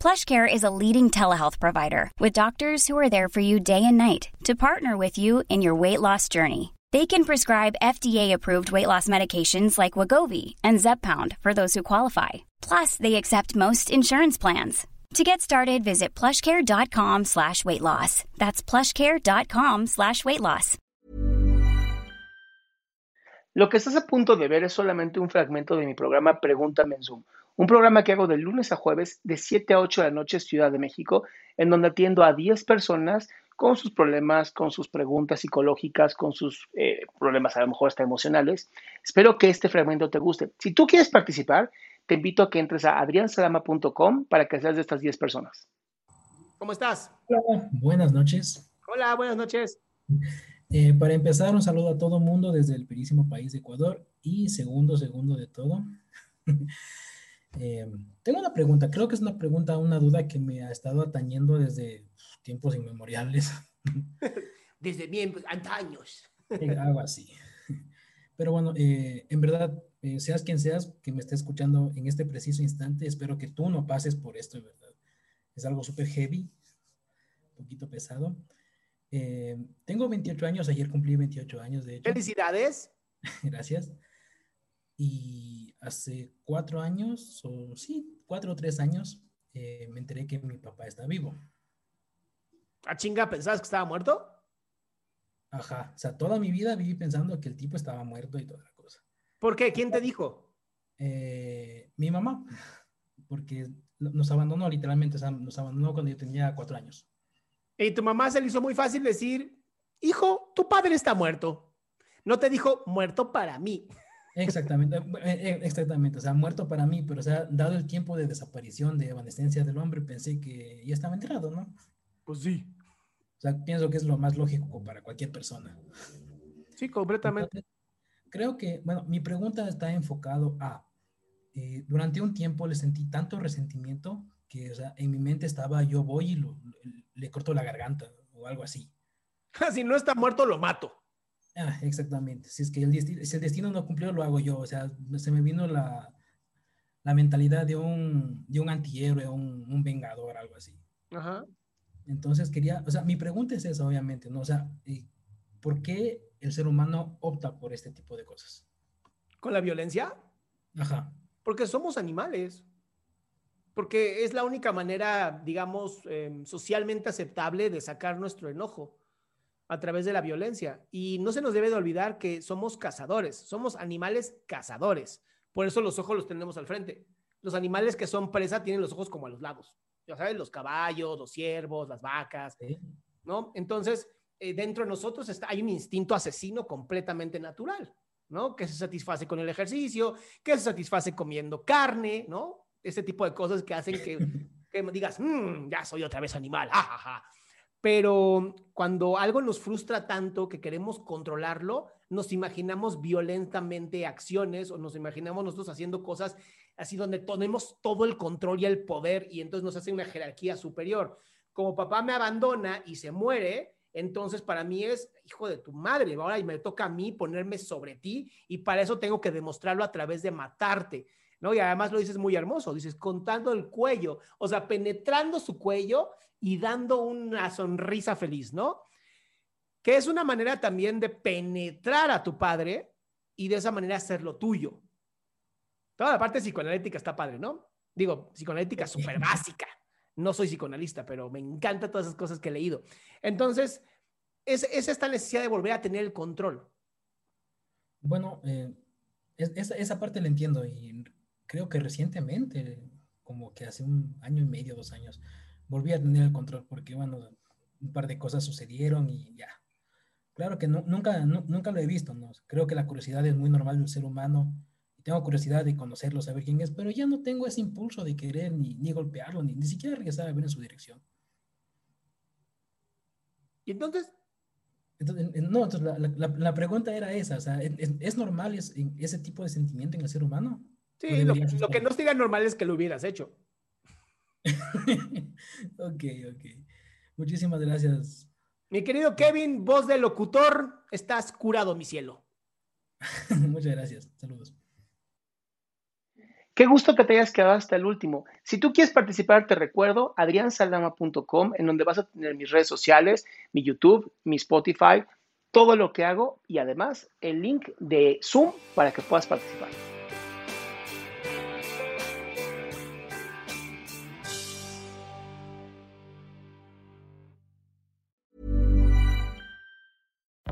PlushCare is a leading telehealth provider with doctors who are there for you day and night to partner with you in your weight loss journey. They can prescribe FDA-approved weight loss medications like Wagovi and Zepbound for those who qualify. Plus, they accept most insurance plans. To get started, visit plushcare.com slash weight loss. That's plushcare.com slash weight loss. Lo que estás a punto de ver es solamente un fragmento de mi programa Pregúntame en Zoom, un programa que hago de lunes a jueves de 7 a 8 de la noche Ciudad de México, en donde atiendo a 10 personas con sus problemas, con sus preguntas psicológicas, con sus eh, problemas a lo mejor hasta emocionales. Espero que este fragmento te guste. Si tú quieres participar, te invito a que entres a adriansalama.com para que seas de estas 10 personas. ¿Cómo estás? Hola, buenas noches. Hola, buenas noches. Eh, para empezar, un saludo a todo mundo desde el perísimo país de Ecuador y segundo, segundo de todo. eh, tengo una pregunta, creo que es una pregunta, una duda que me ha estado atañendo desde tiempos inmemoriales. Desde bien antaños. Eh, Algo así. Pero bueno, eh, en verdad, eh, seas quien seas que me esté escuchando en este preciso instante, espero que tú no pases por esto, en verdad. Es algo súper heavy, un poquito pesado. Eh, tengo 28 años, ayer cumplí 28 años, de hecho. Felicidades. Gracias. Y hace cuatro años, o sí, cuatro o tres años, eh, me enteré que mi papá está vivo. ¿A chinga pensabas que estaba muerto? Ajá, o sea, toda mi vida viví pensando que el tipo estaba muerto y toda la cosa. ¿Por qué? ¿Quién te dijo? Eh, mi mamá, porque nos abandonó literalmente, o sea, nos abandonó cuando yo tenía cuatro años. Y tu mamá se le hizo muy fácil decir, hijo, tu padre está muerto. No te dijo muerto para mí. Exactamente, eh, exactamente, o sea, muerto para mí, pero o sea, dado el tiempo de desaparición, de evanescencia del hombre, pensé que ya estaba enterrado, ¿no? Pues sí. O sea, pienso que es lo más lógico para cualquier persona. Sí, completamente. Entonces, creo que, bueno, mi pregunta está enfocado a, eh, durante un tiempo le sentí tanto resentimiento que, o sea, en mi mente estaba, yo voy y lo- le corto la garganta o algo así. si no está muerto, lo mato. Ah, exactamente. Si es que el, desti- si el destino no cumplió, lo hago yo. O sea, se me vino la, la mentalidad de un, de un antihéroe, un, un vengador, algo así. Ajá. Entonces quería, o sea, mi pregunta es esa, obviamente, ¿no? O sea, ¿por qué el ser humano opta por este tipo de cosas? ¿Con la violencia? Ajá. Porque somos animales. Porque es la única manera, digamos, eh, socialmente aceptable de sacar nuestro enojo a través de la violencia. Y no se nos debe de olvidar que somos cazadores, somos animales cazadores. Por eso los ojos los tenemos al frente. Los animales que son presa tienen los ojos como a los lados. Ya sabes, los caballos, los ciervos, las vacas. ¿no? Entonces, eh, dentro de nosotros está, hay un instinto asesino completamente natural, ¿no? Que se satisface con el ejercicio, que se satisface comiendo carne, ¿no? Ese tipo de cosas que hacen que, que digas, "Mm, ya soy otra vez animal, ja, ja, ja". Pero cuando algo nos frustra tanto que queremos controlarlo, nos imaginamos violentamente acciones o nos imaginamos nosotros haciendo cosas así donde tenemos todo el control y el poder y entonces nos hace una jerarquía superior. Como papá me abandona y se muere, entonces para mí es hijo de tu madre, ahora me toca a mí ponerme sobre ti y para eso tengo que demostrarlo a través de matarte. ¿No? Y además lo dices muy hermoso, dices contando el cuello, o sea, penetrando su cuello y dando una sonrisa feliz, ¿no? Que es una manera también de penetrar a tu padre y de esa manera hacerlo tuyo. Toda la parte psicoanalítica está padre, ¿no? Digo, psicoanalítica súper básica. No soy psicoanalista, pero me encantan todas esas cosas que he leído. Entonces, es, esta necesidad de volver a tener el control. Bueno, eh, esa, parte la entiendo y creo que recientemente, como que hace un año y medio, dos años, volví a tener el control porque, bueno, un par de cosas sucedieron y ya. Claro que nunca, nunca lo he visto, ¿no? Creo que la curiosidad es muy normal del ser humano y tengo curiosidad de conocerlo, saber quién es, pero ya no tengo ese impulso de querer ni, ni golpearlo, ni, ni siquiera regresar a ver en su dirección. ¿Y entonces? no, entonces la, pregunta era esa, o sea, ¿es, normal ese tipo de sentimiento en el ser humano? Sí, lo, que no diga normal es que lo hubieras hecho. ok, ok. Muchísimas gracias. Mi querido Kevin, voz de locutor, estás curado, mi cielo. Muchas gracias. Saludos. Qué gusto que te hayas quedado hasta el último. Si tú quieres participar, te recuerdo adriansaldama.com, en donde vas a tener mis redes sociales, mi YouTube, mi Spotify, todo lo que hago y además el link de Zoom para que puedas participar.